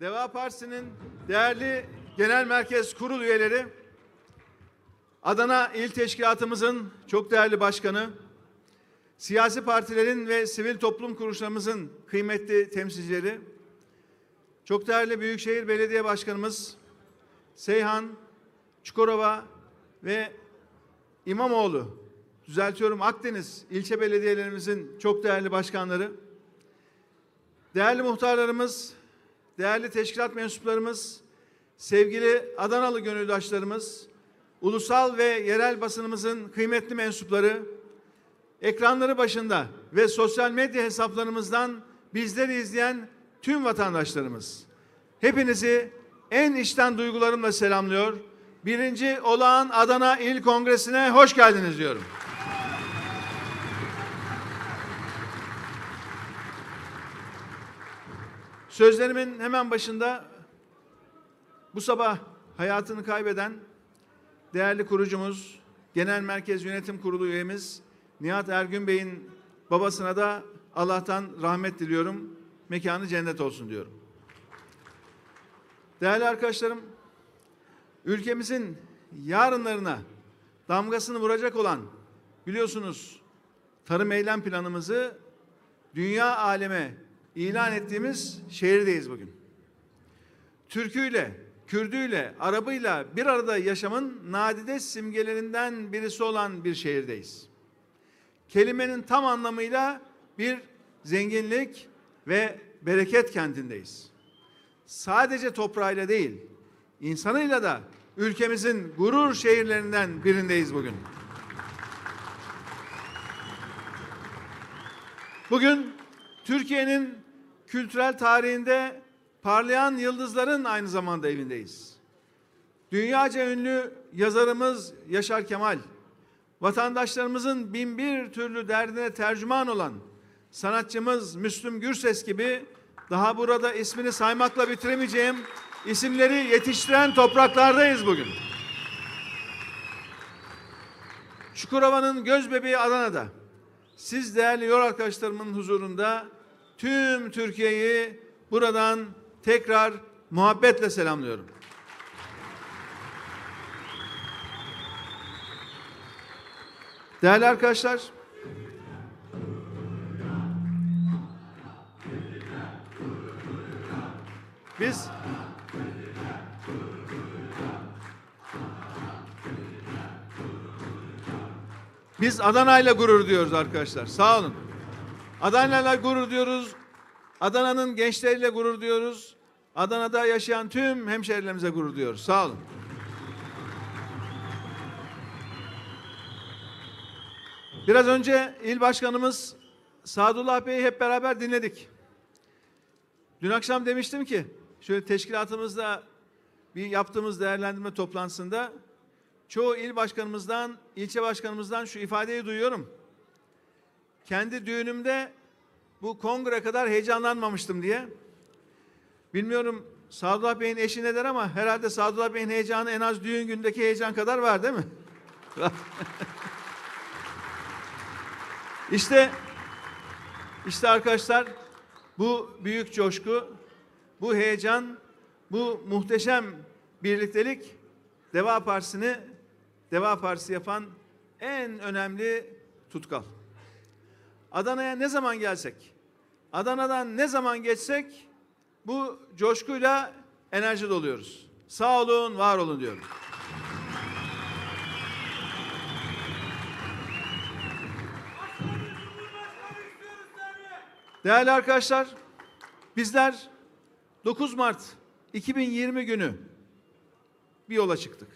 Deva Partisi'nin değerli genel merkez kurul üyeleri, Adana İl Teşkilatımızın çok değerli başkanı, siyasi partilerin ve sivil toplum kuruluşlarımızın kıymetli temsilcileri, çok değerli Büyükşehir Belediye Başkanımız Seyhan, Çukurova ve İmamoğlu, düzeltiyorum Akdeniz ilçe belediyelerimizin çok değerli başkanları, değerli muhtarlarımız, değerli teşkilat mensuplarımız, sevgili Adanalı gönüldaşlarımız, ulusal ve yerel basınımızın kıymetli mensupları, ekranları başında ve sosyal medya hesaplarımızdan bizleri izleyen tüm vatandaşlarımız. Hepinizi en içten duygularımla selamlıyor. Birinci olağan Adana İl Kongresi'ne hoş geldiniz diyorum. Sözlerimin hemen başında bu sabah hayatını kaybeden değerli kurucumuz, Genel Merkez Yönetim Kurulu üyemiz Nihat Ergün Bey'in babasına da Allah'tan rahmet diliyorum. Mekanı cennet olsun diyorum. Değerli arkadaşlarım, ülkemizin yarınlarına damgasını vuracak olan biliyorsunuz tarım eylem planımızı dünya aleme ilan ettiğimiz şehirdeyiz bugün. Türküyle, Kürdüyle, Arabıyla bir arada yaşamın nadide simgelerinden birisi olan bir şehirdeyiz. Kelimenin tam anlamıyla bir zenginlik ve bereket kentindeyiz. Sadece toprağıyla değil, insanıyla da ülkemizin gurur şehirlerinden birindeyiz bugün. Bugün Türkiye'nin kültürel tarihinde parlayan yıldızların aynı zamanda evindeyiz. Dünyaca ünlü yazarımız Yaşar Kemal, vatandaşlarımızın bin bir türlü derdine tercüman olan sanatçımız Müslüm Gürses gibi daha burada ismini saymakla bitiremeyeceğim isimleri yetiştiren topraklardayız bugün. Çukurova'nın göz bebeği Adana'da. Siz değerli yol arkadaşlarımın huzurunda tüm Türkiye'yi buradan tekrar muhabbetle selamlıyorum. Değerli arkadaşlar, biz Biz Adana'yla gurur diyoruz arkadaşlar. Sağ olun. Adana'yla gurur diyoruz. Adana'nın gençleriyle gurur diyoruz. Adana'da yaşayan tüm hemşehrilerimize gurur diyoruz. Sağ olun. Biraz önce il başkanımız Sadullah Bey'i hep beraber dinledik. Dün akşam demiştim ki şöyle teşkilatımızda bir yaptığımız değerlendirme toplantısında çoğu il başkanımızdan, ilçe başkanımızdan şu ifadeyi duyuyorum. Kendi düğünümde bu kongre kadar heyecanlanmamıştım diye. Bilmiyorum Sadullah Bey'in eşi ne der ama herhalde Sadullah Bey'in heyecanı en az düğün gündeki heyecan kadar var değil mi? işte işte arkadaşlar bu büyük coşku, bu heyecan, bu muhteşem birliktelik Deva Partisi'ni Deva Partisi yapan en önemli tutkal. Adana'ya ne zaman gelsek, Adana'dan ne zaman geçsek bu coşkuyla enerji doluyoruz. Sağ olun, var olun diyorum. Değerli arkadaşlar, bizler 9 Mart 2020 günü bir yola çıktık.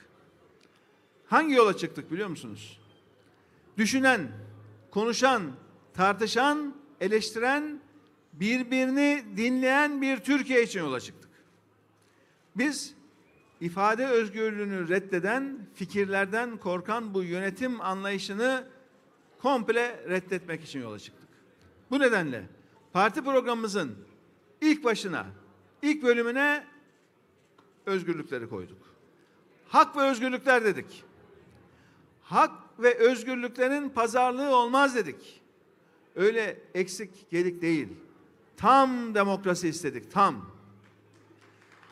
Hangi yola çıktık biliyor musunuz? Düşünen, konuşan, tartışan, eleştiren, birbirini dinleyen bir Türkiye için yola çıktık. Biz ifade özgürlüğünü reddeden, fikirlerden korkan bu yönetim anlayışını komple reddetmek için yola çıktık. Bu nedenle parti programımızın ilk başına, ilk bölümüne özgürlükleri koyduk. Hak ve özgürlükler dedik. Hak ve özgürlüklerin pazarlığı olmaz dedik. Öyle eksik gedik değil. Tam demokrasi istedik, tam.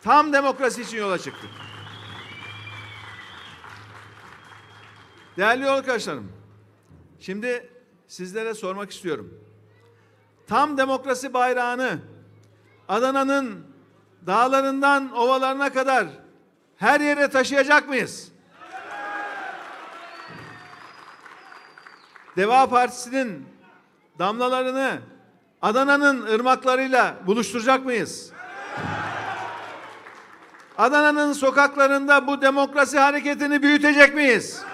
Tam demokrasi için yola çıktık. Değerli yol arkadaşlarım, şimdi sizlere sormak istiyorum. Tam demokrasi bayrağını Adana'nın dağlarından ovalarına kadar her yere taşıyacak mıyız? Deva Partisi'nin damlalarını Adana'nın ırmaklarıyla buluşturacak mıyız? Adana'nın sokaklarında bu demokrasi hareketini büyütecek miyiz?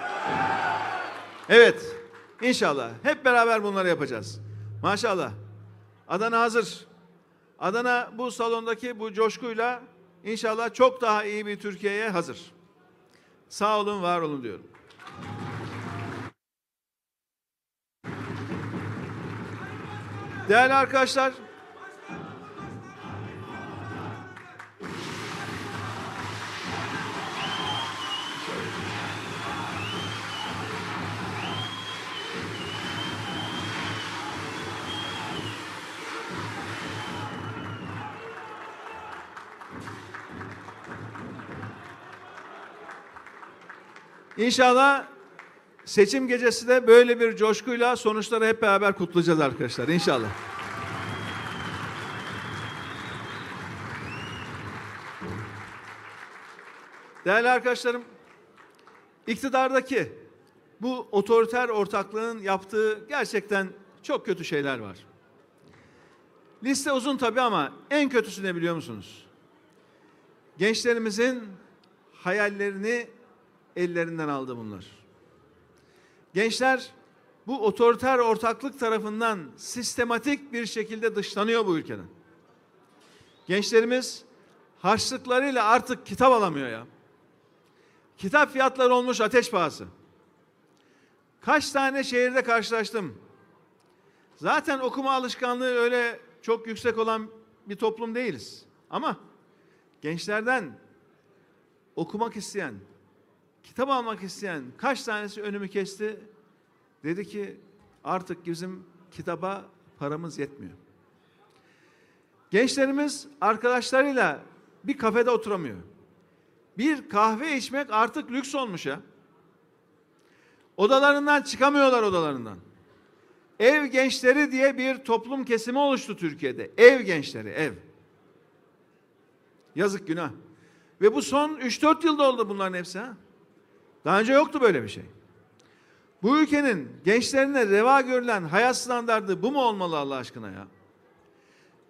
Evet, inşallah. Hep beraber bunları yapacağız. Maşallah. Adana hazır. Adana bu salondaki bu coşkuyla inşallah çok daha iyi bir Türkiye'ye hazır. Sağ olun, var olun diyorum. Değerli arkadaşlar, İnşallah seçim gecesi de böyle bir coşkuyla sonuçları hep beraber kutlayacağız arkadaşlar. İnşallah. Değerli arkadaşlarım, iktidardaki bu otoriter ortaklığın yaptığı gerçekten çok kötü şeyler var. Liste uzun tabii ama en kötüsü ne biliyor musunuz? Gençlerimizin hayallerini ellerinden aldı bunlar. Gençler bu otoriter ortaklık tarafından sistematik bir şekilde dışlanıyor bu ülkeden. Gençlerimiz harçlıklarıyla artık kitap alamıyor ya. Kitap fiyatları olmuş ateş pahası. Kaç tane şehirde karşılaştım. Zaten okuma alışkanlığı öyle çok yüksek olan bir toplum değiliz. Ama gençlerden okumak isteyen, kitap almak isteyen kaç tanesi önümü kesti? Dedi ki artık bizim kitaba paramız yetmiyor. Gençlerimiz arkadaşlarıyla bir kafede oturamıyor. Bir kahve içmek artık lüks olmuş ya. Odalarından çıkamıyorlar odalarından. Ev gençleri diye bir toplum kesimi oluştu Türkiye'de. Ev gençleri, ev. Yazık günah. Ve bu son 3-4 yılda oldu bunların hepsi ha. Daha önce yoktu böyle bir şey. Bu ülkenin gençlerine reva görülen hayat standardı bu mu olmalı Allah aşkına ya?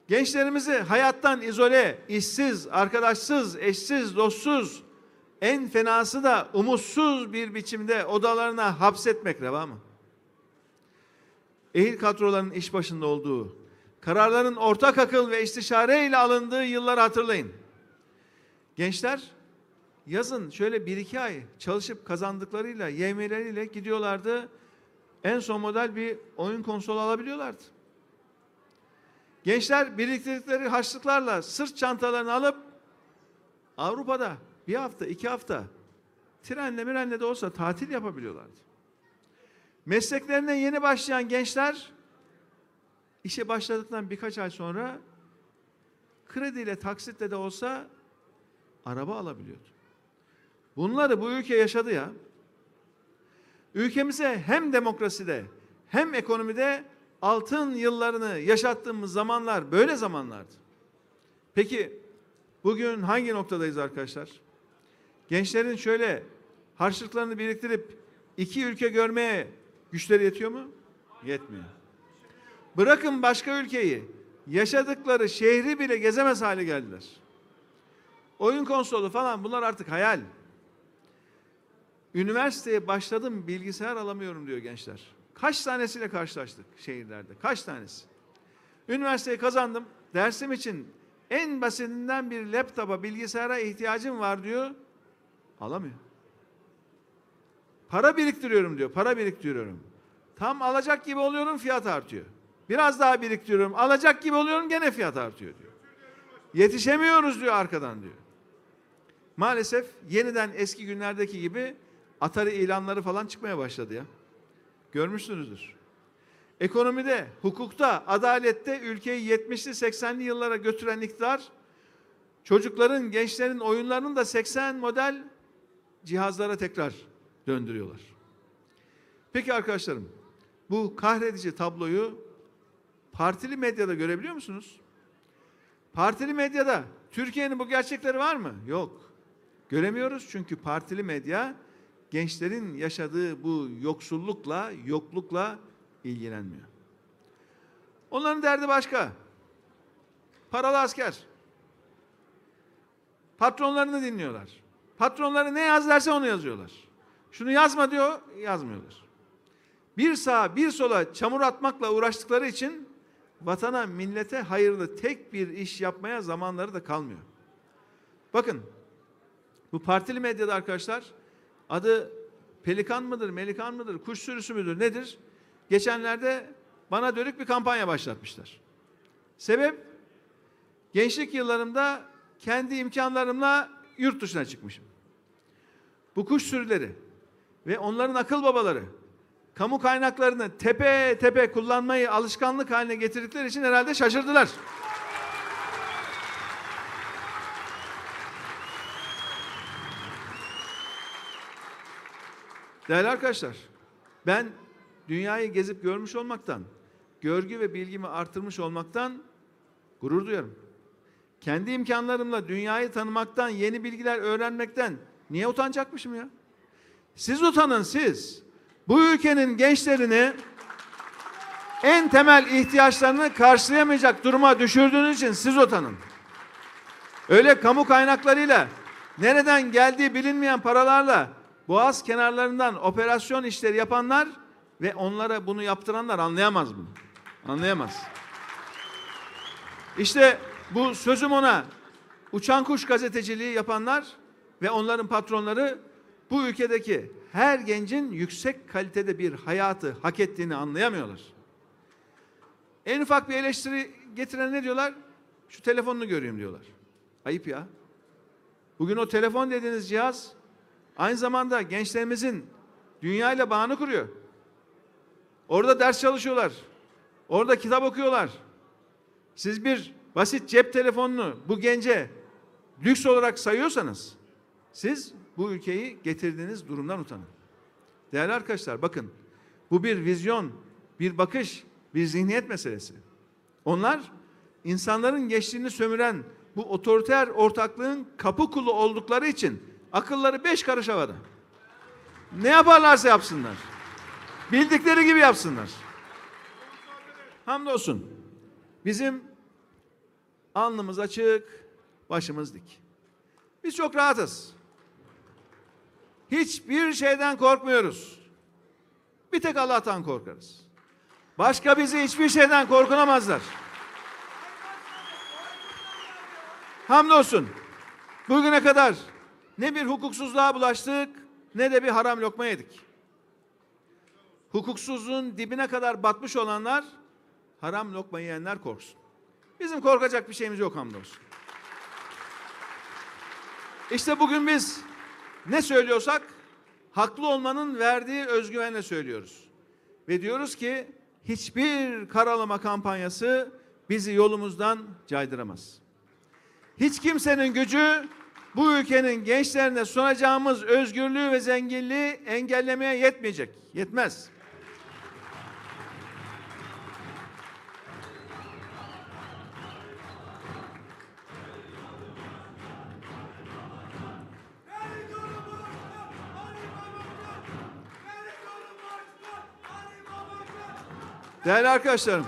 Gençlerimizi hayattan izole, işsiz, arkadaşsız, eşsiz, dostsuz, en fenası da umutsuz bir biçimde odalarına hapsetmek reva mı? Ehil kadroların iş başında olduğu, kararların ortak akıl ve istişare ile alındığı yılları hatırlayın. Gençler yazın şöyle bir iki ay çalışıp kazandıklarıyla, yemeleriyle gidiyorlardı. En son model bir oyun konsolu alabiliyorlardı. Gençler biriktirdikleri harçlıklarla sırt çantalarını alıp Avrupa'da bir hafta, iki hafta trenle mirenle de olsa tatil yapabiliyorlardı. Mesleklerine yeni başlayan gençler işe başladıktan birkaç ay sonra krediyle taksitle de olsa araba alabiliyordu. Bunları bu ülke yaşadı ya. Ülkemize hem demokraside hem ekonomide altın yıllarını yaşattığımız zamanlar böyle zamanlardı. Peki bugün hangi noktadayız arkadaşlar? Gençlerin şöyle harçlıklarını biriktirip iki ülke görmeye güçleri yetiyor mu? Yetmiyor. Bırakın başka ülkeyi, yaşadıkları şehri bile gezemez hale geldiler. Oyun konsolu falan bunlar artık hayal. Üniversiteye başladım bilgisayar alamıyorum diyor gençler. Kaç tanesiyle karşılaştık şehirlerde? Kaç tanesi? Üniversiteyi kazandım. Dersim için en basitinden bir laptopa, bilgisayara ihtiyacım var diyor. Alamıyor. Para biriktiriyorum diyor. Para biriktiriyorum. Tam alacak gibi oluyorum fiyat artıyor. Biraz daha biriktiriyorum. Alacak gibi oluyorum gene fiyat artıyor diyor. Yetişemiyoruz diyor arkadan diyor. Maalesef yeniden eski günlerdeki gibi Atari ilanları falan çıkmaya başladı ya. Görmüşsünüzdür. Ekonomide, hukukta, adalette ülkeyi 70'li 80'li yıllara götüren iktidar çocukların, gençlerin oyunlarının da 80 model cihazlara tekrar döndürüyorlar. Peki arkadaşlarım, bu kahredici tabloyu partili medyada görebiliyor musunuz? Partili medyada Türkiye'nin bu gerçekleri var mı? Yok. Göremiyoruz çünkü partili medya gençlerin yaşadığı bu yoksullukla, yoklukla ilgilenmiyor. Onların derdi başka. Paralı asker. Patronlarını dinliyorlar. Patronları ne yaz derse onu yazıyorlar. Şunu yazma diyor, yazmıyorlar. Bir sağa bir sola çamur atmakla uğraştıkları için vatana, millete hayırlı tek bir iş yapmaya zamanları da kalmıyor. Bakın, bu partili medyada arkadaşlar adı pelikan mıdır, melikan mıdır, kuş sürüsü müdür, nedir? Geçenlerde bana dönük bir kampanya başlatmışlar. Sebep? Gençlik yıllarımda kendi imkanlarımla yurt dışına çıkmışım. Bu kuş sürüleri ve onların akıl babaları kamu kaynaklarını tepe tepe kullanmayı alışkanlık haline getirdikleri için herhalde şaşırdılar. Değerli arkadaşlar, ben dünyayı gezip görmüş olmaktan, görgü ve bilgimi artırmış olmaktan gurur duyarım. Kendi imkanlarımla dünyayı tanımaktan, yeni bilgiler öğrenmekten niye utanacakmışım ya? Siz utanın siz. Bu ülkenin gençlerini en temel ihtiyaçlarını karşılayamayacak duruma düşürdüğünüz için siz utanın. Öyle kamu kaynaklarıyla nereden geldiği bilinmeyen paralarla boğaz kenarlarından operasyon işleri yapanlar ve onlara bunu yaptıranlar anlayamaz bunu. Anlayamaz. İşte bu sözüm ona uçan kuş gazeteciliği yapanlar ve onların patronları bu ülkedeki her gencin yüksek kalitede bir hayatı hak ettiğini anlayamıyorlar. En ufak bir eleştiri getiren ne diyorlar? Şu telefonunu göreyim diyorlar. Ayıp ya. Bugün o telefon dediğiniz cihaz aynı zamanda gençlerimizin dünyayla bağını kuruyor. Orada ders çalışıyorlar. Orada kitap okuyorlar. Siz bir basit cep telefonunu bu gence lüks olarak sayıyorsanız siz bu ülkeyi getirdiğiniz durumdan utanın. Değerli arkadaşlar bakın bu bir vizyon, bir bakış, bir zihniyet meselesi. Onlar insanların geçtiğini sömüren bu otoriter ortaklığın kapı kulu oldukları için akılları beş karış havada. Ne yaparlarsa yapsınlar. Bildikleri gibi yapsınlar. Hamdolsun. Bizim alnımız açık, başımız dik. Biz çok rahatız. Hiçbir şeyden korkmuyoruz. Bir tek Allah'tan korkarız. Başka bizi hiçbir şeyden korkunamazlar. Hamdolsun. Bugüne kadar ne bir hukuksuzluğa bulaştık ne de bir haram lokma yedik. Hukuksuzluğun dibine kadar batmış olanlar haram lokma yiyenler korksun. Bizim korkacak bir şeyimiz yok hamdolsun. İşte bugün biz ne söylüyorsak haklı olmanın verdiği özgüvenle söylüyoruz. Ve diyoruz ki hiçbir karalama kampanyası bizi yolumuzdan caydıramaz. Hiç kimsenin gücü bu ülkenin gençlerine sunacağımız özgürlüğü ve zenginliği engellemeye yetmeyecek. Yetmez. Değerli arkadaşlarım.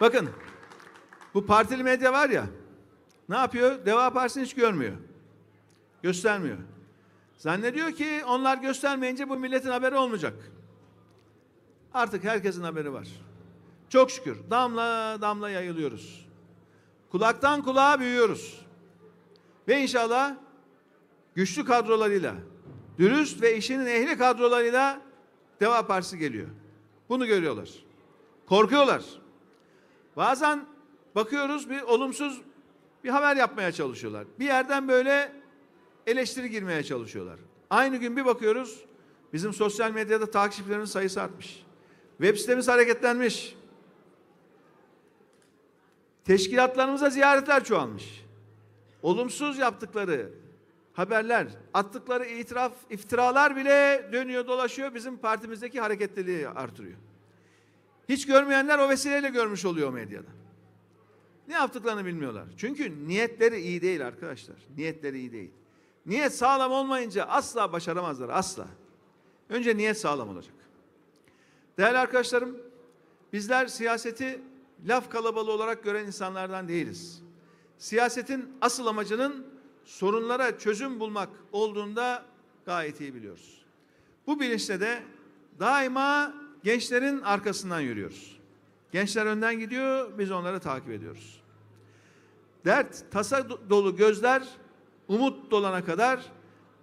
Bakın. Bu partili medya var ya. Ne yapıyor? Deva Partisi'ni hiç görmüyor. Göstermiyor. Zannediyor ki onlar göstermeyince bu milletin haberi olmayacak. Artık herkesin haberi var. Çok şükür damla damla yayılıyoruz. Kulaktan kulağa büyüyoruz. Ve inşallah güçlü kadrolarıyla, dürüst ve işinin ehli kadrolarıyla Deva Partisi geliyor. Bunu görüyorlar. Korkuyorlar. Bazen bakıyoruz bir olumsuz bir haber yapmaya çalışıyorlar. Bir yerden böyle eleştiri girmeye çalışıyorlar. Aynı gün bir bakıyoruz bizim sosyal medyada takipçilerin sayısı artmış. Web sitemiz hareketlenmiş. Teşkilatlarımıza ziyaretler çoğalmış. Olumsuz yaptıkları haberler, attıkları itiraf, iftiralar bile dönüyor dolaşıyor bizim partimizdeki hareketliliği artırıyor. Hiç görmeyenler o vesileyle görmüş oluyor medyada. Ne yaptıklarını bilmiyorlar. Çünkü niyetleri iyi değil arkadaşlar. Niyetleri iyi değil. Niyet sağlam olmayınca asla başaramazlar, asla. Önce niyet sağlam olacak. Değerli arkadaşlarım, bizler siyaseti laf kalabalığı olarak gören insanlardan değiliz. Siyasetin asıl amacının sorunlara çözüm bulmak olduğunda gayet iyi biliyoruz. Bu bilinçle de daima gençlerin arkasından yürüyoruz. Gençler önden gidiyor, biz onları takip ediyoruz. Dert, tasa dolu gözler umut dolana kadar,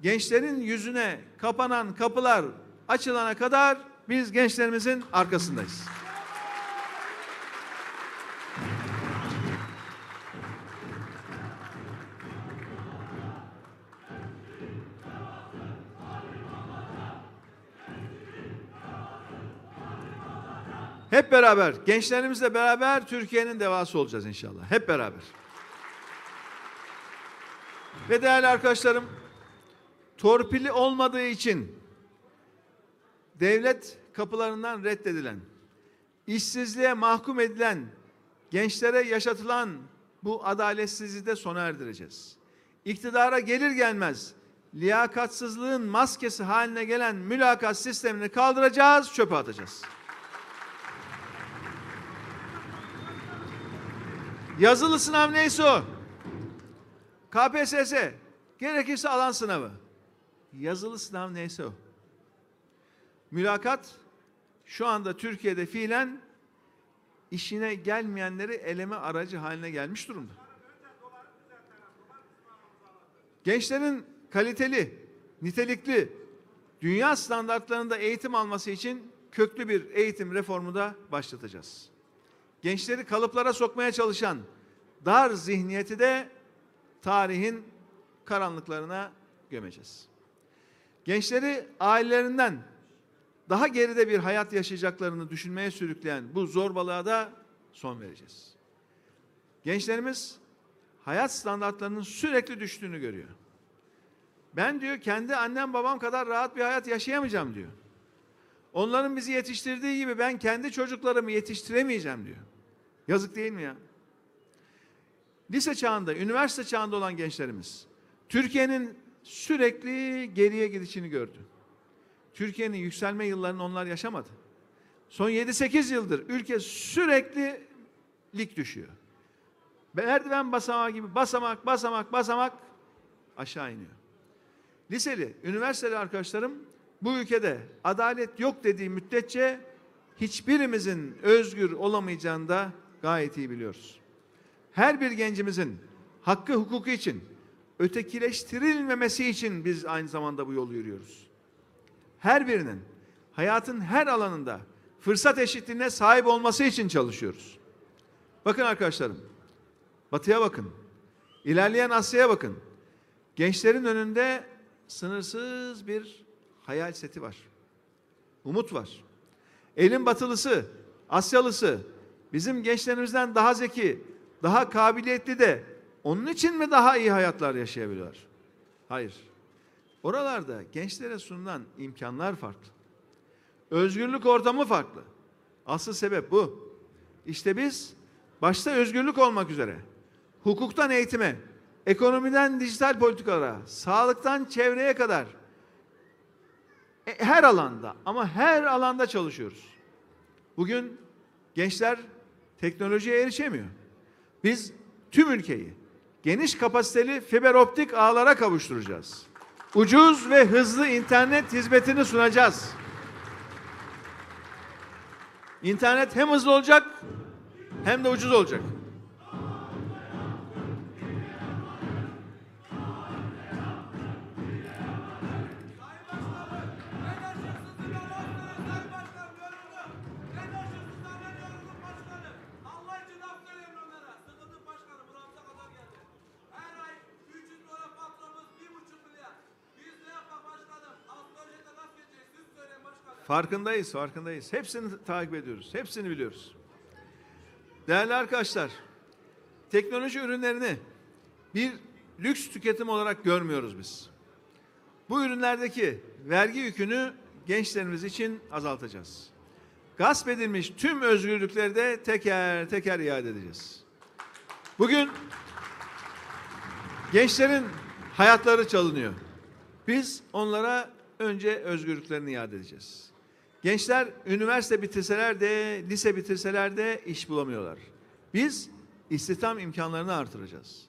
gençlerin yüzüne kapanan kapılar açılana kadar biz gençlerimizin arkasındayız. Hep beraber, gençlerimizle beraber Türkiye'nin devası olacağız inşallah. Hep beraber. Ve değerli arkadaşlarım, torpili olmadığı için devlet kapılarından reddedilen, işsizliğe mahkum edilen, gençlere yaşatılan bu adaletsizliği de sona erdireceğiz. İktidara gelir gelmez liyakatsızlığın maskesi haline gelen mülakat sistemini kaldıracağız, çöpe atacağız. Yazılı sınav neyse o. KPSS, gerekirse alan sınavı. Yazılı sınav neyse o. Mülakat şu anda Türkiye'de fiilen işine gelmeyenleri eleme aracı haline gelmiş durumda. Gençlerin kaliteli, nitelikli, dünya standartlarında eğitim alması için köklü bir eğitim reformu da başlatacağız. Gençleri kalıplara sokmaya çalışan dar zihniyeti de tarihin karanlıklarına gömeceğiz. Gençleri ailelerinden daha geride bir hayat yaşayacaklarını düşünmeye sürükleyen bu zorbalığa da son vereceğiz. Gençlerimiz hayat standartlarının sürekli düştüğünü görüyor. Ben diyor kendi annem babam kadar rahat bir hayat yaşayamayacağım diyor. Onların bizi yetiştirdiği gibi ben kendi çocuklarımı yetiştiremeyeceğim diyor. Yazık değil mi ya? Lise çağında, üniversite çağında olan gençlerimiz Türkiye'nin sürekli geriye gidişini gördü. Türkiye'nin yükselme yıllarını onlar yaşamadı. Son 7-8 yıldır ülke sürekli lig düşüyor. Merdiven basamağı gibi basamak, basamak, basamak aşağı iniyor. Liseli, üniversiteli arkadaşlarım bu ülkede adalet yok dediği müddetçe hiçbirimizin özgür olamayacağını da gayet iyi biliyoruz. Her bir gencimizin hakkı hukuku için ötekileştirilmemesi için biz aynı zamanda bu yolu yürüyoruz. Her birinin hayatın her alanında fırsat eşitliğine sahip olması için çalışıyoruz. Bakın arkadaşlarım, batıya bakın, ilerleyen Asya'ya bakın. Gençlerin önünde sınırsız bir hayal seti var. Umut var. Elin batılısı, Asyalısı bizim gençlerimizden daha zeki, daha kabiliyetli de onun için mi daha iyi hayatlar yaşayabiliyorlar? Hayır. Oralarda gençlere sunulan imkanlar farklı. Özgürlük ortamı farklı. Asıl sebep bu. İşte biz başta özgürlük olmak üzere hukuktan eğitime, ekonomiden dijital politikalara, sağlıktan çevreye kadar e, her alanda ama her alanda çalışıyoruz. Bugün gençler teknolojiye erişemiyor. Biz tüm ülkeyi geniş kapasiteli fiber optik ağlara kavuşturacağız. Ucuz ve hızlı internet hizmetini sunacağız. İnternet hem hızlı olacak hem de ucuz olacak. Farkındayız, farkındayız. Hepsini takip ediyoruz. Hepsini biliyoruz. Değerli arkadaşlar, teknoloji ürünlerini bir lüks tüketim olarak görmüyoruz biz. Bu ürünlerdeki vergi yükünü gençlerimiz için azaltacağız. Gasp edilmiş tüm özgürlükleri de teker teker iade edeceğiz. Bugün gençlerin hayatları çalınıyor. Biz onlara önce özgürlüklerini iade edeceğiz. Gençler üniversite bitirseler de, lise bitirseler de iş bulamıyorlar. Biz istihdam imkanlarını artıracağız.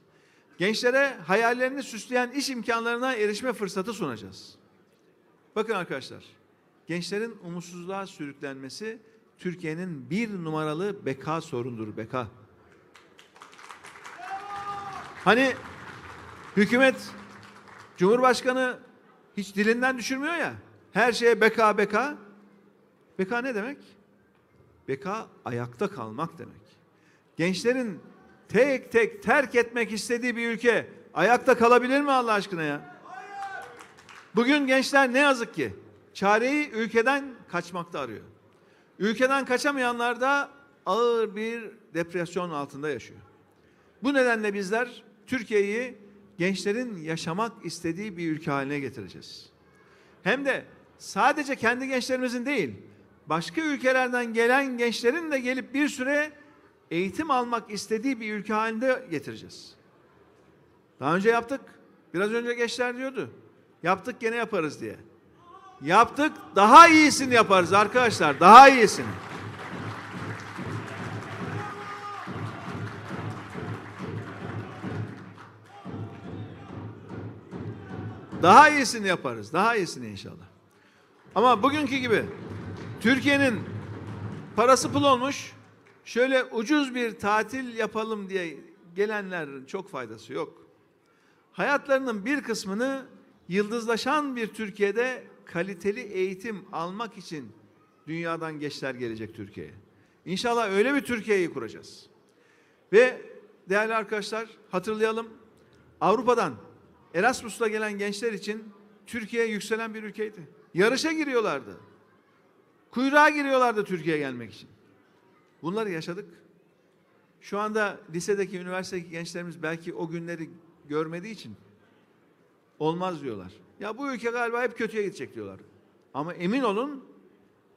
Gençlere hayallerini süsleyen iş imkanlarına erişme fırsatı sunacağız. Bakın arkadaşlar, gençlerin umutsuzluğa sürüklenmesi Türkiye'nin bir numaralı beka sorundur, beka. Hani hükümet, Cumhurbaşkanı hiç dilinden düşürmüyor ya, her şeye beka beka. Beka ne demek? Beka ayakta kalmak demek. Gençlerin tek tek terk etmek istediği bir ülke ayakta kalabilir mi Allah aşkına ya? Bugün gençler ne yazık ki çareyi ülkeden kaçmakta arıyor. Ülkeden kaçamayanlar da ağır bir depresyon altında yaşıyor. Bu nedenle bizler Türkiye'yi gençlerin yaşamak istediği bir ülke haline getireceğiz. Hem de sadece kendi gençlerimizin değil, başka ülkelerden gelen gençlerin de gelip bir süre eğitim almak istediği bir ülke halinde getireceğiz. Daha önce yaptık. Biraz önce gençler diyordu. Yaptık gene yaparız diye. Yaptık daha iyisini yaparız arkadaşlar. Daha iyisini. Daha iyisini yaparız. Daha iyisini inşallah. Ama bugünkü gibi Türkiye'nin parası pul olmuş. Şöyle ucuz bir tatil yapalım diye gelenlerin çok faydası yok. Hayatlarının bir kısmını yıldızlaşan bir Türkiye'de kaliteli eğitim almak için dünyadan gençler gelecek Türkiye'ye. İnşallah öyle bir Türkiye'yi kuracağız. Ve değerli arkadaşlar hatırlayalım. Avrupa'dan Erasmus'la gelen gençler için Türkiye yükselen bir ülkeydi. Yarışa giriyorlardı. Kuyruğa giriyorlardı Türkiye'ye gelmek için. Bunları yaşadık. Şu anda lisedeki, üniversitedeki gençlerimiz belki o günleri görmediği için olmaz diyorlar. Ya bu ülke galiba hep kötüye gidecek diyorlar. Ama emin olun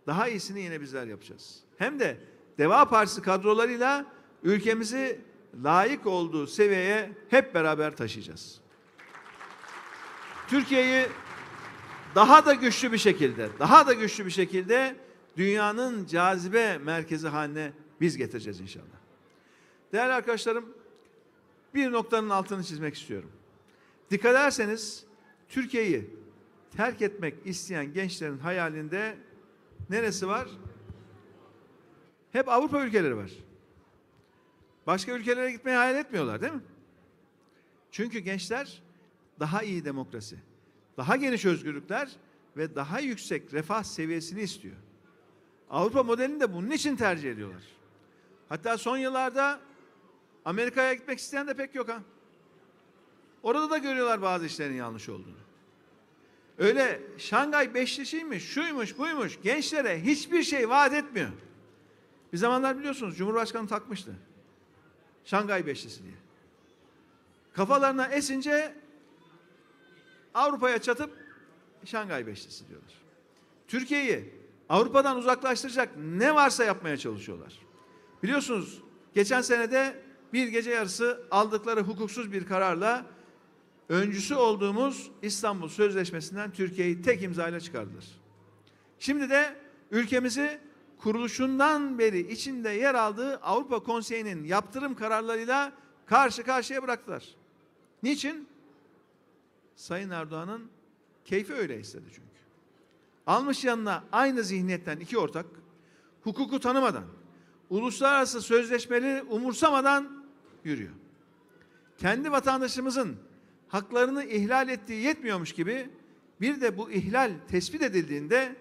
daha iyisini yine bizler yapacağız. Hem de Deva Partisi kadrolarıyla ülkemizi layık olduğu seviyeye hep beraber taşıyacağız. Türkiye'yi daha da güçlü bir şekilde, daha da güçlü bir şekilde dünyanın cazibe merkezi haline biz getireceğiz inşallah. Değerli arkadaşlarım, bir noktanın altını çizmek istiyorum. Dikkat ederseniz Türkiye'yi terk etmek isteyen gençlerin hayalinde neresi var? Hep Avrupa ülkeleri var. Başka ülkelere gitmeyi hayal etmiyorlar değil mi? Çünkü gençler daha iyi demokrasi, daha geniş özgürlükler ve daha yüksek refah seviyesini istiyor. Avrupa modelini de bunun için tercih ediyorlar. Hatta son yıllarda Amerika'ya gitmek isteyen de pek yok ha. Orada da görüyorlar bazı işlerin yanlış olduğunu. Öyle Şangay Beşlisi'ymiş, şuymuş, buymuş. Gençlere hiçbir şey vaat etmiyor. Bir zamanlar biliyorsunuz Cumhurbaşkanı takmıştı. Şangay Beşlisi diye. Kafalarına esince Avrupa'ya çatıp Şangay Beşlisi diyorlar. Türkiye'yi Avrupa'dan uzaklaştıracak ne varsa yapmaya çalışıyorlar. Biliyorsunuz geçen senede bir gece yarısı aldıkları hukuksuz bir kararla öncüsü olduğumuz İstanbul Sözleşmesi'nden Türkiye'yi tek imzayla çıkardılar. Şimdi de ülkemizi kuruluşundan beri içinde yer aldığı Avrupa Konseyi'nin yaptırım kararlarıyla karşı karşıya bıraktılar. Niçin? Sayın Erdoğan'ın keyfi öyle istedi çünkü. Almış yanına aynı zihniyetten iki ortak, hukuku tanımadan, uluslararası sözleşmeleri umursamadan yürüyor. Kendi vatandaşımızın haklarını ihlal ettiği yetmiyormuş gibi bir de bu ihlal tespit edildiğinde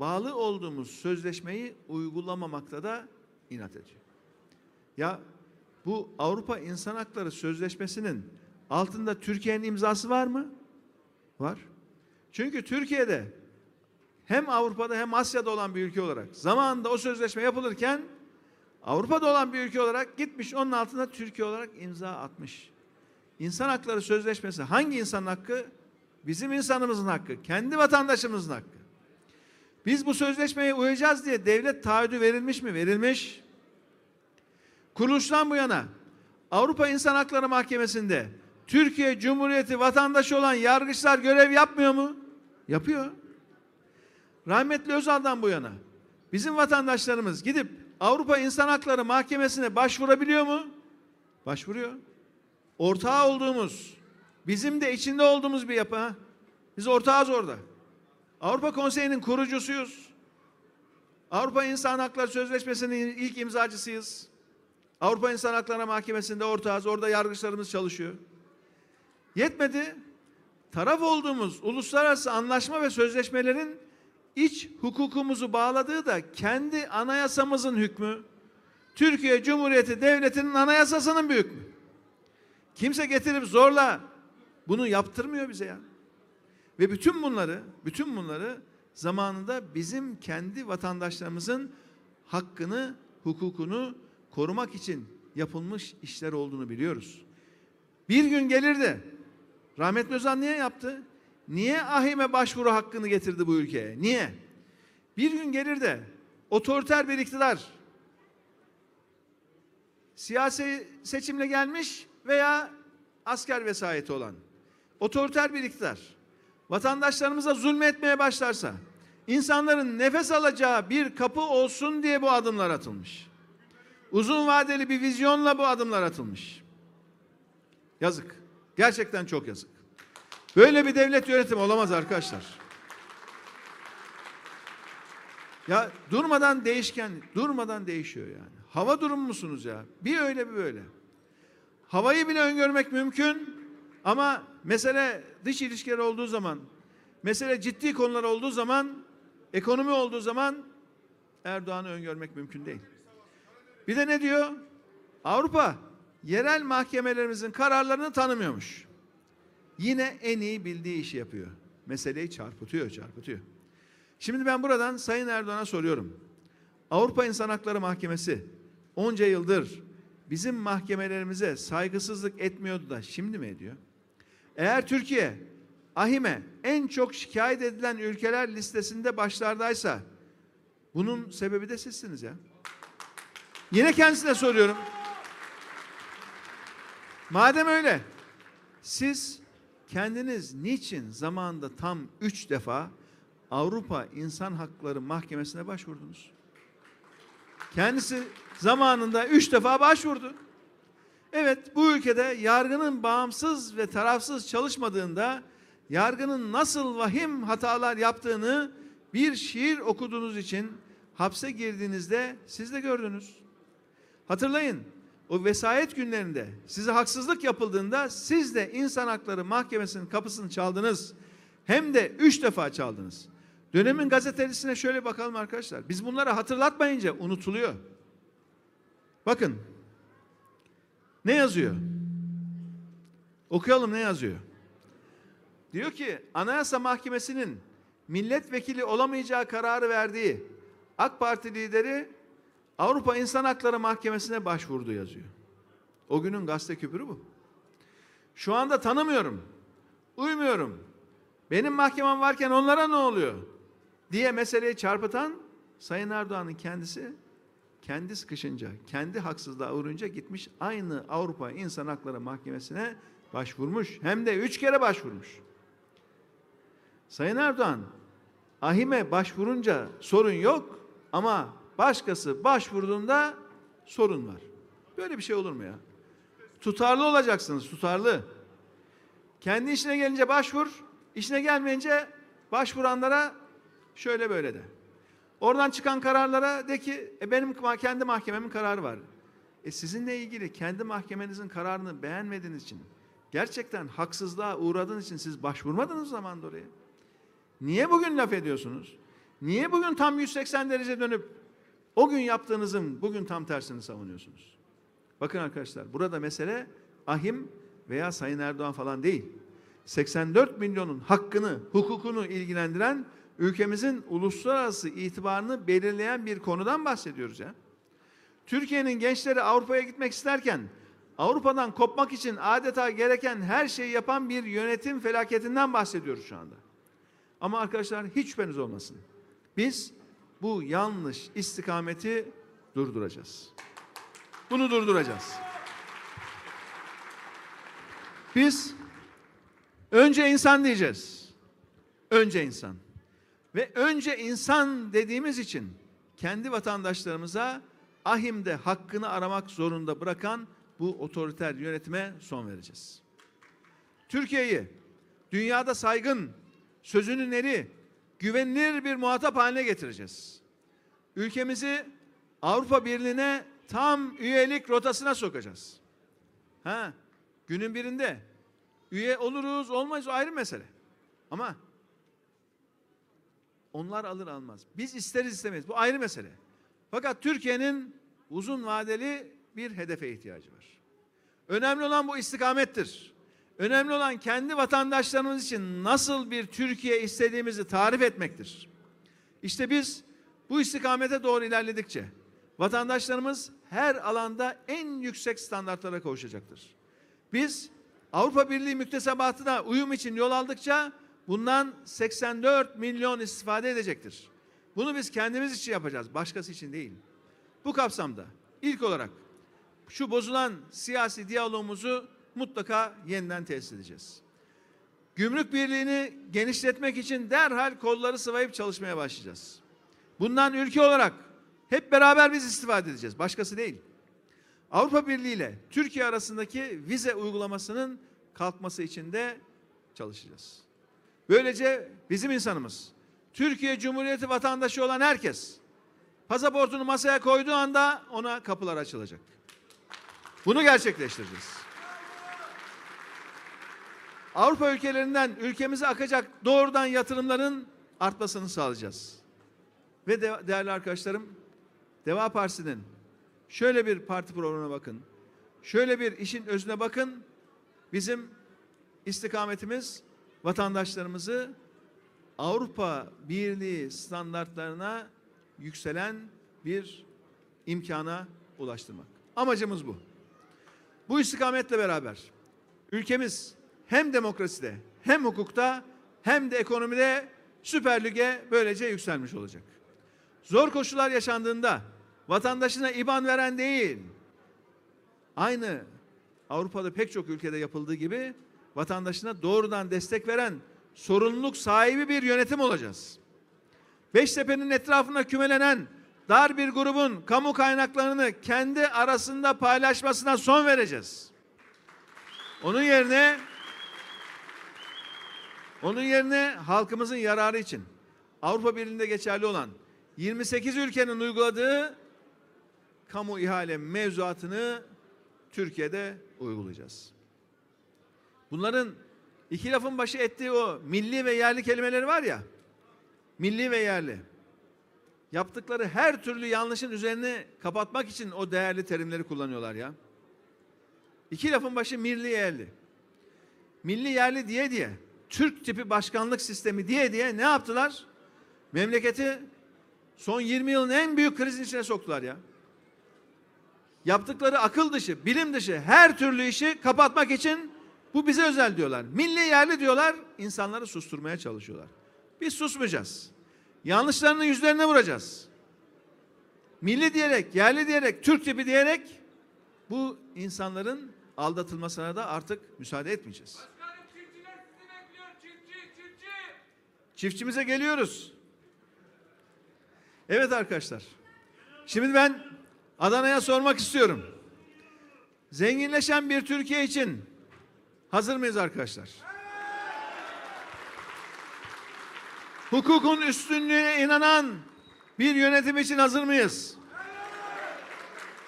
bağlı olduğumuz sözleşmeyi uygulamamakta da inat ediyor. Ya bu Avrupa İnsan Hakları Sözleşmesi'nin altında Türkiye'nin imzası var mı? Var. Çünkü Türkiye'de hem Avrupa'da hem Asya'da olan bir ülke olarak zamanında o sözleşme yapılırken Avrupa'da olan bir ülke olarak gitmiş onun altına Türkiye olarak imza atmış. İnsan hakları sözleşmesi hangi insanın hakkı? Bizim insanımızın hakkı, kendi vatandaşımızın hakkı. Biz bu sözleşmeye uyacağız diye devlet taahhüdü verilmiş mi? Verilmiş. Kuruluştan bu yana Avrupa İnsan Hakları Mahkemesi'nde Türkiye Cumhuriyeti vatandaşı olan yargıçlar görev yapmıyor mu? Yapıyor. Rahmetli Özal'dan bu yana bizim vatandaşlarımız gidip Avrupa İnsan Hakları Mahkemesi'ne başvurabiliyor mu? Başvuruyor. Ortağı olduğumuz, bizim de içinde olduğumuz bir yapı. Biz ortağız orada. Avrupa Konseyi'nin kurucusuyuz. Avrupa İnsan Hakları Sözleşmesi'nin ilk imzacısıyız. Avrupa İnsan Hakları Mahkemesi'nde ortağız. Orada yargıçlarımız çalışıyor. Yetmedi. Taraf olduğumuz uluslararası anlaşma ve sözleşmelerin iç hukukumuzu bağladığı da kendi anayasamızın hükmü. Türkiye Cumhuriyeti Devleti'nin anayasasının bir hükmü. Kimse getirip zorla bunu yaptırmıyor bize ya. Ve bütün bunları, bütün bunları zamanında bizim kendi vatandaşlarımızın hakkını, hukukunu korumak için yapılmış işler olduğunu biliyoruz. Bir gün gelir de rahmetli Özal niye yaptı? Niye ahime başvuru hakkını getirdi bu ülkeye? Niye? Bir gün gelir de otoriter bir iktidar siyasi seçimle gelmiş veya asker vesayeti olan otoriter bir iktidar vatandaşlarımıza zulmetmeye başlarsa insanların nefes alacağı bir kapı olsun diye bu adımlar atılmış. Uzun vadeli bir vizyonla bu adımlar atılmış. Yazık. Gerçekten çok yazık. Böyle bir devlet yönetimi olamaz arkadaşlar. Ya durmadan değişken, durmadan değişiyor yani. Hava durumu musunuz ya? Bir öyle bir böyle. Havayı bile öngörmek mümkün ama mesele dış ilişkiler olduğu zaman, mesele ciddi konular olduğu zaman, ekonomi olduğu zaman Erdoğan'ı öngörmek mümkün değil. Bir de ne diyor? Avrupa yerel mahkemelerimizin kararlarını tanımıyormuş. Yine en iyi bildiği işi yapıyor. Meseleyi çarpıtıyor, çarpıtıyor. Şimdi ben buradan Sayın Erdoğan'a soruyorum. Avrupa İnsan Hakları Mahkemesi onca yıldır bizim mahkemelerimize saygısızlık etmiyordu da şimdi mi ediyor? Eğer Türkiye ahime en çok şikayet edilen ülkeler listesinde başlardaysa bunun sebebi de sizsiniz ya. Yine kendisine soruyorum. Madem öyle, siz kendiniz niçin zamanında tam üç defa Avrupa İnsan Hakları Mahkemesi'ne başvurdunuz? Kendisi zamanında üç defa başvurdu. Evet bu ülkede yargının bağımsız ve tarafsız çalışmadığında yargının nasıl vahim hatalar yaptığını bir şiir okuduğunuz için hapse girdiğinizde siz de gördünüz. Hatırlayın o vesayet günlerinde size haksızlık yapıldığında siz de insan hakları mahkemesinin kapısını çaldınız. Hem de üç defa çaldınız. Dönemin gazetelisine şöyle bakalım arkadaşlar. Biz bunları hatırlatmayınca unutuluyor. Bakın. Ne yazıyor? Okuyalım ne yazıyor? Diyor ki Anayasa Mahkemesi'nin milletvekili olamayacağı kararı verdiği AK Parti lideri Avrupa İnsan Hakları Mahkemesi'ne başvurdu yazıyor. O günün gazete küpürü bu. Şu anda tanımıyorum. Uymuyorum. Benim mahkemem varken onlara ne oluyor? diye meseleyi çarpıtan Sayın Erdoğan'ın kendisi kendi sıkışınca, kendi haksızlığa uğrayınca gitmiş aynı Avrupa İnsan Hakları Mahkemesi'ne başvurmuş. Hem de üç kere başvurmuş. Sayın Erdoğan, ahime başvurunca sorun yok ama başkası başvurduğunda sorun var. Böyle bir şey olur mu ya? Tutarlı olacaksınız, tutarlı. Kendi işine gelince başvur, işine gelmeyince başvuranlara şöyle böyle de. Oradan çıkan kararlara de ki e benim kendi mahkememin kararı var. E sizinle ilgili kendi mahkemenizin kararını beğenmediğiniz için, gerçekten haksızlığa uğradığınız için siz başvurmadınız zaman oraya. Niye bugün laf ediyorsunuz? Niye bugün tam 180 derece dönüp o gün yaptığınızın bugün tam tersini savunuyorsunuz? Bakın arkadaşlar burada mesele ahim veya Sayın Erdoğan falan değil. 84 milyonun hakkını, hukukunu ilgilendiren ülkemizin uluslararası itibarını belirleyen bir konudan bahsediyoruz ya. Türkiye'nin gençleri Avrupa'ya gitmek isterken Avrupa'dan kopmak için adeta gereken her şeyi yapan bir yönetim felaketinden bahsediyoruz şu anda. Ama arkadaşlar hiç şüpheniz olmasın. Biz bu yanlış istikameti durduracağız. Bunu durduracağız. Biz önce insan diyeceğiz. Önce insan. Ve önce insan dediğimiz için kendi vatandaşlarımıza ahimde hakkını aramak zorunda bırakan bu otoriter yönetime son vereceğiz. Türkiye'yi dünyada saygın, sözünün eri, güvenilir bir muhatap haline getireceğiz. Ülkemizi Avrupa Birliği'ne tam üyelik rotasına sokacağız. Ha, günün birinde üye oluruz, olmayız ayrı mesele. Ama onlar alır almaz. Biz isteriz istemeyiz. Bu ayrı mesele. Fakat Türkiye'nin uzun vadeli bir hedefe ihtiyacı var. Önemli olan bu istikamettir. Önemli olan kendi vatandaşlarımız için nasıl bir Türkiye istediğimizi tarif etmektir. İşte biz bu istikamete doğru ilerledikçe vatandaşlarımız her alanda en yüksek standartlara kavuşacaktır. Biz Avrupa Birliği müktesebatına uyum için yol aldıkça bundan 84 milyon istifade edecektir. Bunu biz kendimiz için yapacağız, başkası için değil. Bu kapsamda ilk olarak şu bozulan siyasi diyalogumuzu mutlaka yeniden tesis edeceğiz. Gümrük Birliği'ni genişletmek için derhal kolları sıvayıp çalışmaya başlayacağız. Bundan ülke olarak hep beraber biz istifade edeceğiz, başkası değil. Avrupa Birliği ile Türkiye arasındaki vize uygulamasının kalkması için de çalışacağız. Böylece bizim insanımız, Türkiye Cumhuriyeti vatandaşı olan herkes pasaportunu masaya koyduğu anda ona kapılar açılacak. Bunu gerçekleştireceğiz. Avrupa ülkelerinden ülkemize akacak doğrudan yatırımların artmasını sağlayacağız. Ve de, değerli arkadaşlarım, Deva Partisi'nin şöyle bir parti programına bakın. Şöyle bir işin özüne bakın. Bizim istikametimiz vatandaşlarımızı Avrupa Birliği standartlarına yükselen bir imkana ulaştırmak. Amacımız bu. Bu istikametle beraber ülkemiz hem demokraside hem hukukta hem de ekonomide Süper Lig'e böylece yükselmiş olacak. Zor koşullar yaşandığında vatandaşına IBAN veren değil, aynı Avrupa'da pek çok ülkede yapıldığı gibi vatandaşına doğrudan destek veren sorumluluk sahibi bir yönetim olacağız. Beştepe'nin etrafına kümelenen dar bir grubun kamu kaynaklarını kendi arasında paylaşmasına son vereceğiz. Onun yerine onun yerine halkımızın yararı için Avrupa Birliği'nde geçerli olan 28 ülkenin uyguladığı kamu ihale mevzuatını Türkiye'de uygulayacağız. Bunların iki lafın başı ettiği o milli ve yerli kelimeleri var ya, milli ve yerli. Yaptıkları her türlü yanlışın üzerine kapatmak için o değerli terimleri kullanıyorlar ya. İki lafın başı milli yerli. Milli yerli diye diye, Türk tipi başkanlık sistemi diye diye ne yaptılar? Memleketi son 20 yılın en büyük krizin içine soktular ya. Yaptıkları akıl dışı, bilim dışı her türlü işi kapatmak için bu bize özel diyorlar. Milli yerli diyorlar, insanları susturmaya çalışıyorlar. Biz susmayacağız. Yanlışlarını yüzlerine vuracağız. Milli diyerek, yerli diyerek, Türk tipi diyerek bu insanların aldatılmasına da artık müsaade etmeyeceğiz. Çiftçimize geliyoruz. Evet arkadaşlar. Şimdi ben Adana'ya sormak istiyorum. Zenginleşen bir Türkiye için hazır mıyız arkadaşlar? Hukukun üstünlüğüne inanan bir yönetim için hazır mıyız?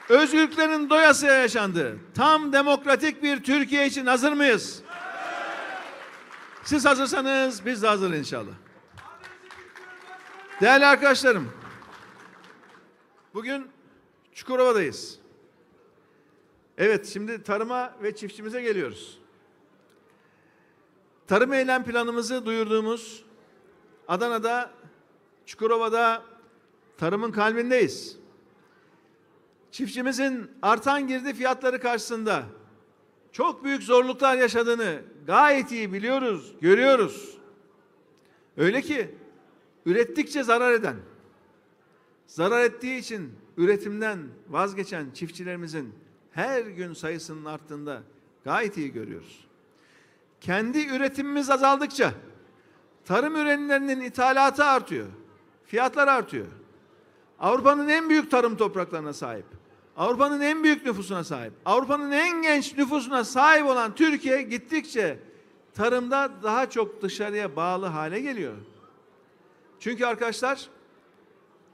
Özgürlüklerin doyasıya yaşandığı tam demokratik bir Türkiye için hazır mıyız? Siz hazırsanız biz de hazırız inşallah. Değerli arkadaşlarım, bugün Çukurova'dayız. Evet, şimdi tarıma ve çiftçimize geliyoruz. Tarım eylem planımızı duyurduğumuz Adana'da, Çukurova'da tarımın kalbindeyiz. çiftçimizin artan girdi fiyatları karşısında çok büyük zorluklar yaşadığını gayet iyi biliyoruz, görüyoruz. Öyle ki ürettikçe zarar eden, zarar ettiği için üretimden vazgeçen çiftçilerimizin her gün sayısının arttığında gayet iyi görüyoruz. Kendi üretimimiz azaldıkça tarım ürünlerinin ithalatı artıyor. Fiyatlar artıyor. Avrupa'nın en büyük tarım topraklarına sahip. Avrupa'nın en büyük nüfusuna sahip. Avrupa'nın en genç nüfusuna sahip olan Türkiye gittikçe tarımda daha çok dışarıya bağlı hale geliyor. Çünkü arkadaşlar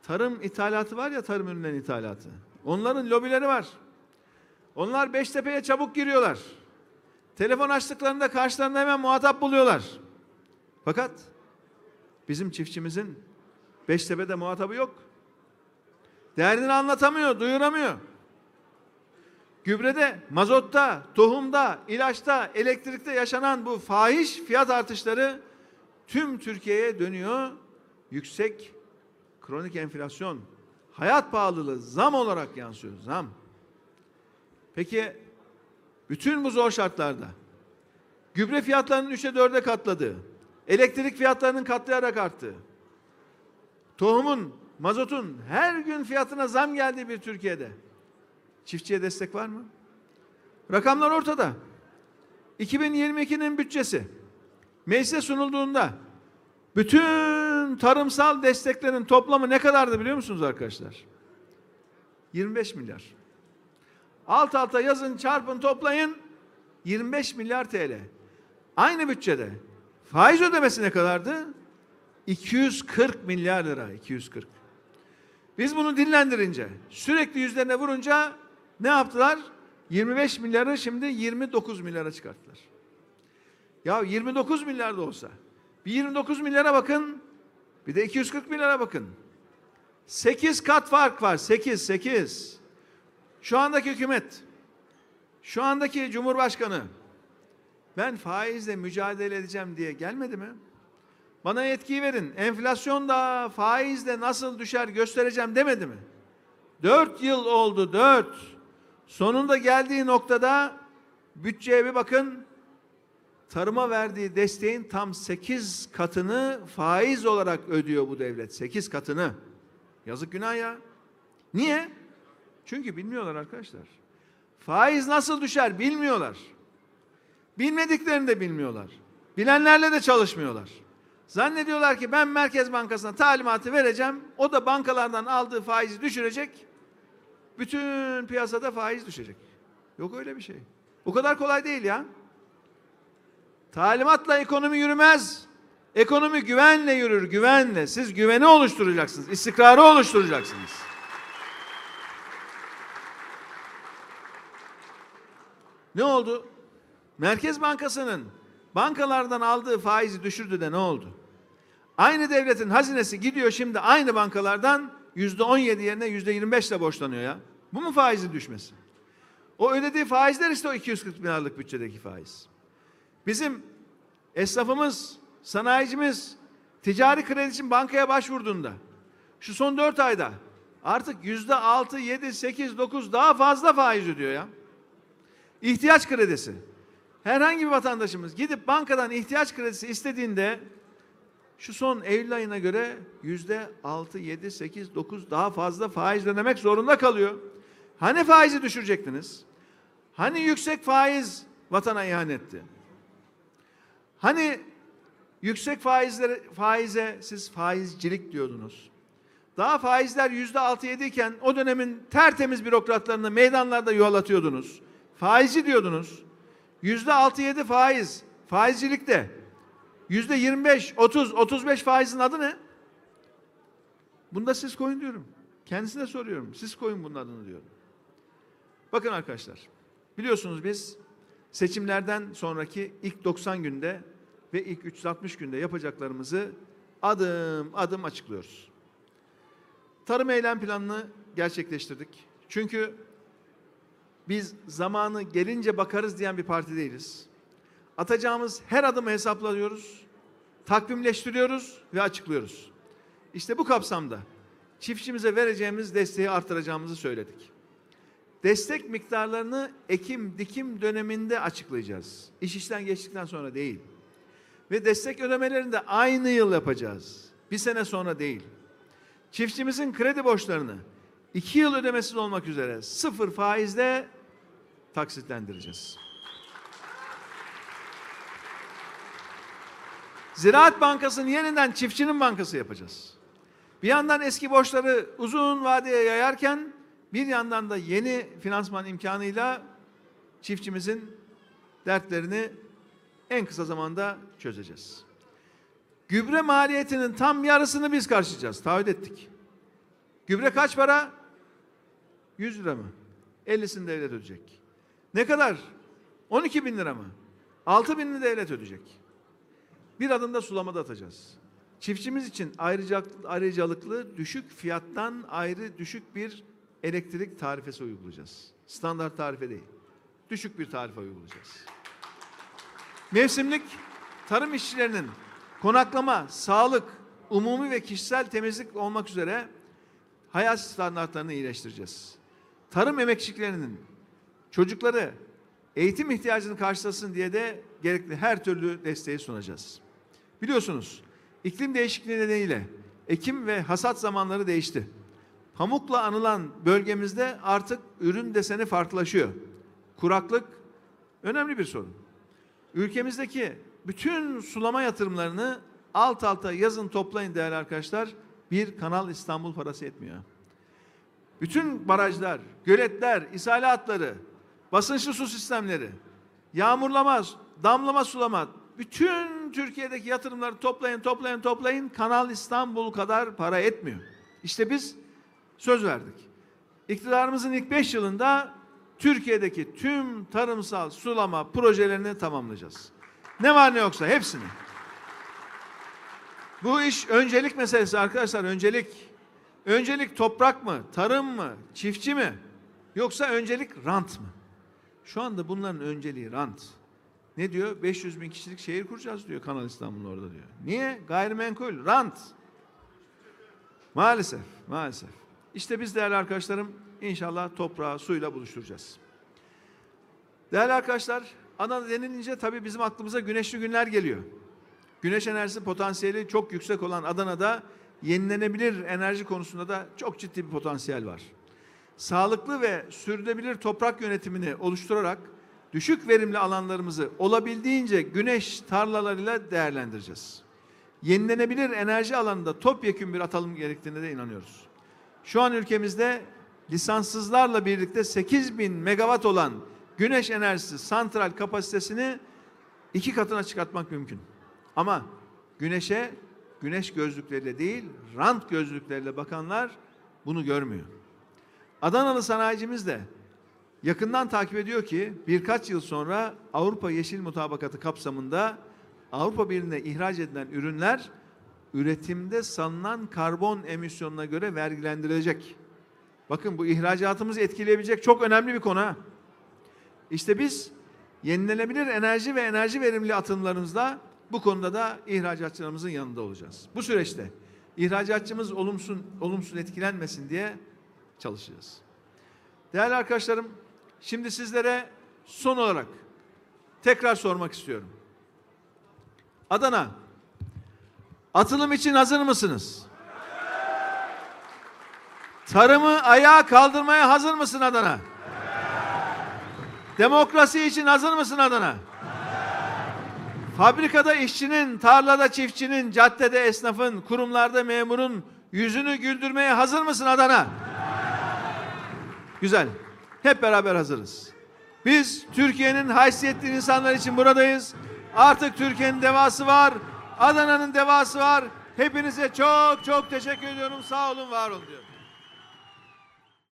tarım ithalatı var ya tarım ürünlerinin ithalatı. Onların lobileri var. Onlar Beştepe'ye çabuk giriyorlar. Telefon açtıklarında karşılarında hemen muhatap buluyorlar. Fakat bizim çiftçimizin Beştepe'de muhatabı yok. Derdini anlatamıyor, duyuramıyor. Gübrede, mazotta, tohumda, ilaçta, elektrikte yaşanan bu fahiş fiyat artışları tüm Türkiye'ye dönüyor. Yüksek kronik enflasyon, hayat pahalılığı zam olarak yansıyor, zam. Peki bütün bu zor şartlarda gübre fiyatlarının 3'e 4'e katladığı, elektrik fiyatlarının katlayarak arttığı, tohumun, mazotun her gün fiyatına zam geldiği bir Türkiye'de çiftçiye destek var mı? Rakamlar ortada. 2022'nin bütçesi meclise sunulduğunda bütün tarımsal desteklerin toplamı ne kadardı biliyor musunuz arkadaşlar? 25 milyar. Alt alta yazın, çarpın, toplayın 25 milyar TL. Aynı bütçede faiz ödemesi ne kadardı? 240 milyar lira, 240. Biz bunu dinlendirince, sürekli yüzlerine vurunca ne yaptılar? 25 milyarı şimdi 29 milyara çıkarttılar. Ya 29 milyar da olsa, bir 29 milyara bakın, bir de 240 milyara bakın. 8 kat fark var, 8, 8. Şu andaki hükümet, şu andaki cumhurbaşkanı, ben faizle mücadele edeceğim diye gelmedi mi? Bana yetkiyi verin. Enflasyon da faizle nasıl düşer göstereceğim demedi mi? Dört yıl oldu dört. Sonunda geldiği noktada bütçeye bir bakın. Tarıma verdiği desteğin tam sekiz katını faiz olarak ödüyor bu devlet. Sekiz katını. Yazık günah ya. Niye? Çünkü bilmiyorlar arkadaşlar. Faiz nasıl düşer bilmiyorlar. Bilmediklerini de bilmiyorlar. Bilenlerle de çalışmıyorlar. Zannediyorlar ki ben Merkez Bankası'na talimatı vereceğim. O da bankalardan aldığı faizi düşürecek. Bütün piyasada faiz düşecek. Yok öyle bir şey. O kadar kolay değil ya. Talimatla ekonomi yürümez. Ekonomi güvenle yürür, güvenle. Siz güveni oluşturacaksınız, istikrarı oluşturacaksınız. Ne oldu? Merkez Bankası'nın bankalardan aldığı faizi düşürdü de ne oldu? Aynı devletin hazinesi gidiyor şimdi aynı bankalardan yüzde on yedi yerine yüzde yirmi beşle borçlanıyor ya. Bu mu faizi düşmesi? O ödediği faizler işte o 240 milyarlık bütçedeki faiz. Bizim esnafımız, sanayicimiz ticari kredi için bankaya başvurduğunda şu son dört ayda artık yüzde altı, yedi, sekiz, dokuz daha fazla faiz ödüyor ya. İhtiyaç kredisi. Herhangi bir vatandaşımız gidip bankadan ihtiyaç kredisi istediğinde şu son Eylül ayına göre yüzde altı, yedi, sekiz, dokuz daha fazla faiz ödemek zorunda kalıyor. Hani faizi düşürecektiniz? Hani yüksek faiz vatana ihanetti? Hani yüksek faizlere, faize siz faizcilik diyordunuz. Daha faizler yüzde altı yedi iken o dönemin tertemiz bürokratlarını meydanlarda yuvalatıyordunuz. Faizci diyordunuz. Yüzde altı yedi faiz. Faizcilikte. Yüzde yirmi beş, otuz, otuz beş faizin adı ne? Bunda siz koyun diyorum. Kendisine soruyorum. Siz koyun bunun adını diyorum. Bakın arkadaşlar. Biliyorsunuz biz seçimlerden sonraki ilk 90 günde ve ilk 360 günde yapacaklarımızı adım adım açıklıyoruz. Tarım eylem planını gerçekleştirdik. Çünkü biz zamanı gelince bakarız diyen bir parti değiliz. Atacağımız her adımı hesaplıyoruz, takvimleştiriyoruz ve açıklıyoruz. İşte bu kapsamda çiftçimize vereceğimiz desteği artıracağımızı söyledik. Destek miktarlarını ekim dikim döneminde açıklayacağız. İş işten geçtikten sonra değil. Ve destek ödemelerini de aynı yıl yapacağız. Bir sene sonra değil. Çiftçimizin kredi borçlarını iki yıl ödemesiz olmak üzere sıfır faizle taksitlendireceğiz. Ziraat Bankası'nı yeniden çiftçinin bankası yapacağız. Bir yandan eski borçları uzun vadeye yayarken bir yandan da yeni finansman imkanıyla çiftçimizin dertlerini en kısa zamanda çözeceğiz. Gübre maliyetinin tam yarısını biz karşılayacağız. Taahhüt ettik. Gübre kaç para? 100 lira mı? 50'sini devlet ödeyecek. Ne kadar? 12 bin lira mı? 6 binini devlet ödeyecek. Bir adım da sulamada atacağız. Çiftçimiz için ayrıca, ayrıcalıklı düşük fiyattan ayrı düşük bir elektrik tarifesi uygulayacağız. Standart tarife değil. Düşük bir tarife uygulayacağız. Mevsimlik tarım işçilerinin konaklama, sağlık, umumi ve kişisel temizlik olmak üzere hayat standartlarını iyileştireceğiz. Tarım emekçiliklerinin çocukları eğitim ihtiyacını karşılasın diye de gerekli her türlü desteği sunacağız. Biliyorsunuz iklim değişikliği nedeniyle ekim ve hasat zamanları değişti. Pamukla anılan bölgemizde artık ürün deseni farklılaşıyor. Kuraklık önemli bir sorun. Ülkemizdeki bütün sulama yatırımlarını alt alta yazın toplayın değerli arkadaşlar. Bir Kanal İstanbul parası etmiyor. Bütün barajlar, göletler, ishale basınçlı su sistemleri, yağmurlama, damlama sulama, bütün Türkiye'deki yatırımları toplayın, toplayın, toplayın. Kanal İstanbul kadar para etmiyor. İşte biz söz verdik. İktidarımızın ilk beş yılında Türkiye'deki tüm tarımsal sulama projelerini tamamlayacağız. Ne var ne yoksa hepsini. Bu iş öncelik meselesi arkadaşlar, öncelik. Öncelik toprak mı, tarım mı, çiftçi mi? Yoksa öncelik rant mı? Şu anda bunların önceliği rant. Ne diyor? 500 bin kişilik şehir kuracağız diyor Kanal İstanbul'un orada diyor. Niye? Gayrimenkul, rant. Maalesef, maalesef. İşte biz değerli arkadaşlarım inşallah toprağı suyla buluşturacağız. Değerli arkadaşlar, Adana denilince tabii bizim aklımıza güneşli günler geliyor. Güneş enerjisi potansiyeli çok yüksek olan Adana'da yenilenebilir enerji konusunda da çok ciddi bir potansiyel var. Sağlıklı ve sürdürülebilir toprak yönetimini oluşturarak düşük verimli alanlarımızı olabildiğince güneş tarlalarıyla değerlendireceğiz. Yenilenebilir enerji alanında topyekun bir atalım gerektiğine de inanıyoruz. Şu an ülkemizde lisanssızlarla birlikte 8 bin megawatt olan güneş enerjisi santral kapasitesini iki katına çıkartmak mümkün. Ama güneşe güneş gözlükleriyle değil, rant gözlükleriyle bakanlar bunu görmüyor. Adanalı sanayicimiz de yakından takip ediyor ki birkaç yıl sonra Avrupa Yeşil Mutabakatı kapsamında Avrupa Birliği'ne ihraç edilen ürünler üretimde salınan karbon emisyonuna göre vergilendirilecek. Bakın bu ihracatımızı etkileyebilecek çok önemli bir konu. İşte biz yenilenebilir enerji ve enerji verimli atımlarımızla bu konuda da ihracatçılarımızın yanında olacağız. Bu süreçte ihracatçımız olumsuz, olumsuz etkilenmesin diye çalışacağız. Değerli arkadaşlarım, şimdi sizlere son olarak tekrar sormak istiyorum. Adana, atılım için hazır mısınız? Tarımı ayağa kaldırmaya hazır mısın Adana? Demokrasi için hazır mısın Adana? Fabrikada işçinin, tarlada çiftçinin, caddede esnafın, kurumlarda memurun yüzünü güldürmeye hazır mısın Adana? Güzel. Hep beraber hazırız. Biz Türkiye'nin haysiyetli insanlar için buradayız. Artık Türkiye'nin devası var. Adana'nın devası var. Hepinize çok çok teşekkür ediyorum. Sağ olun, var olun diyorum.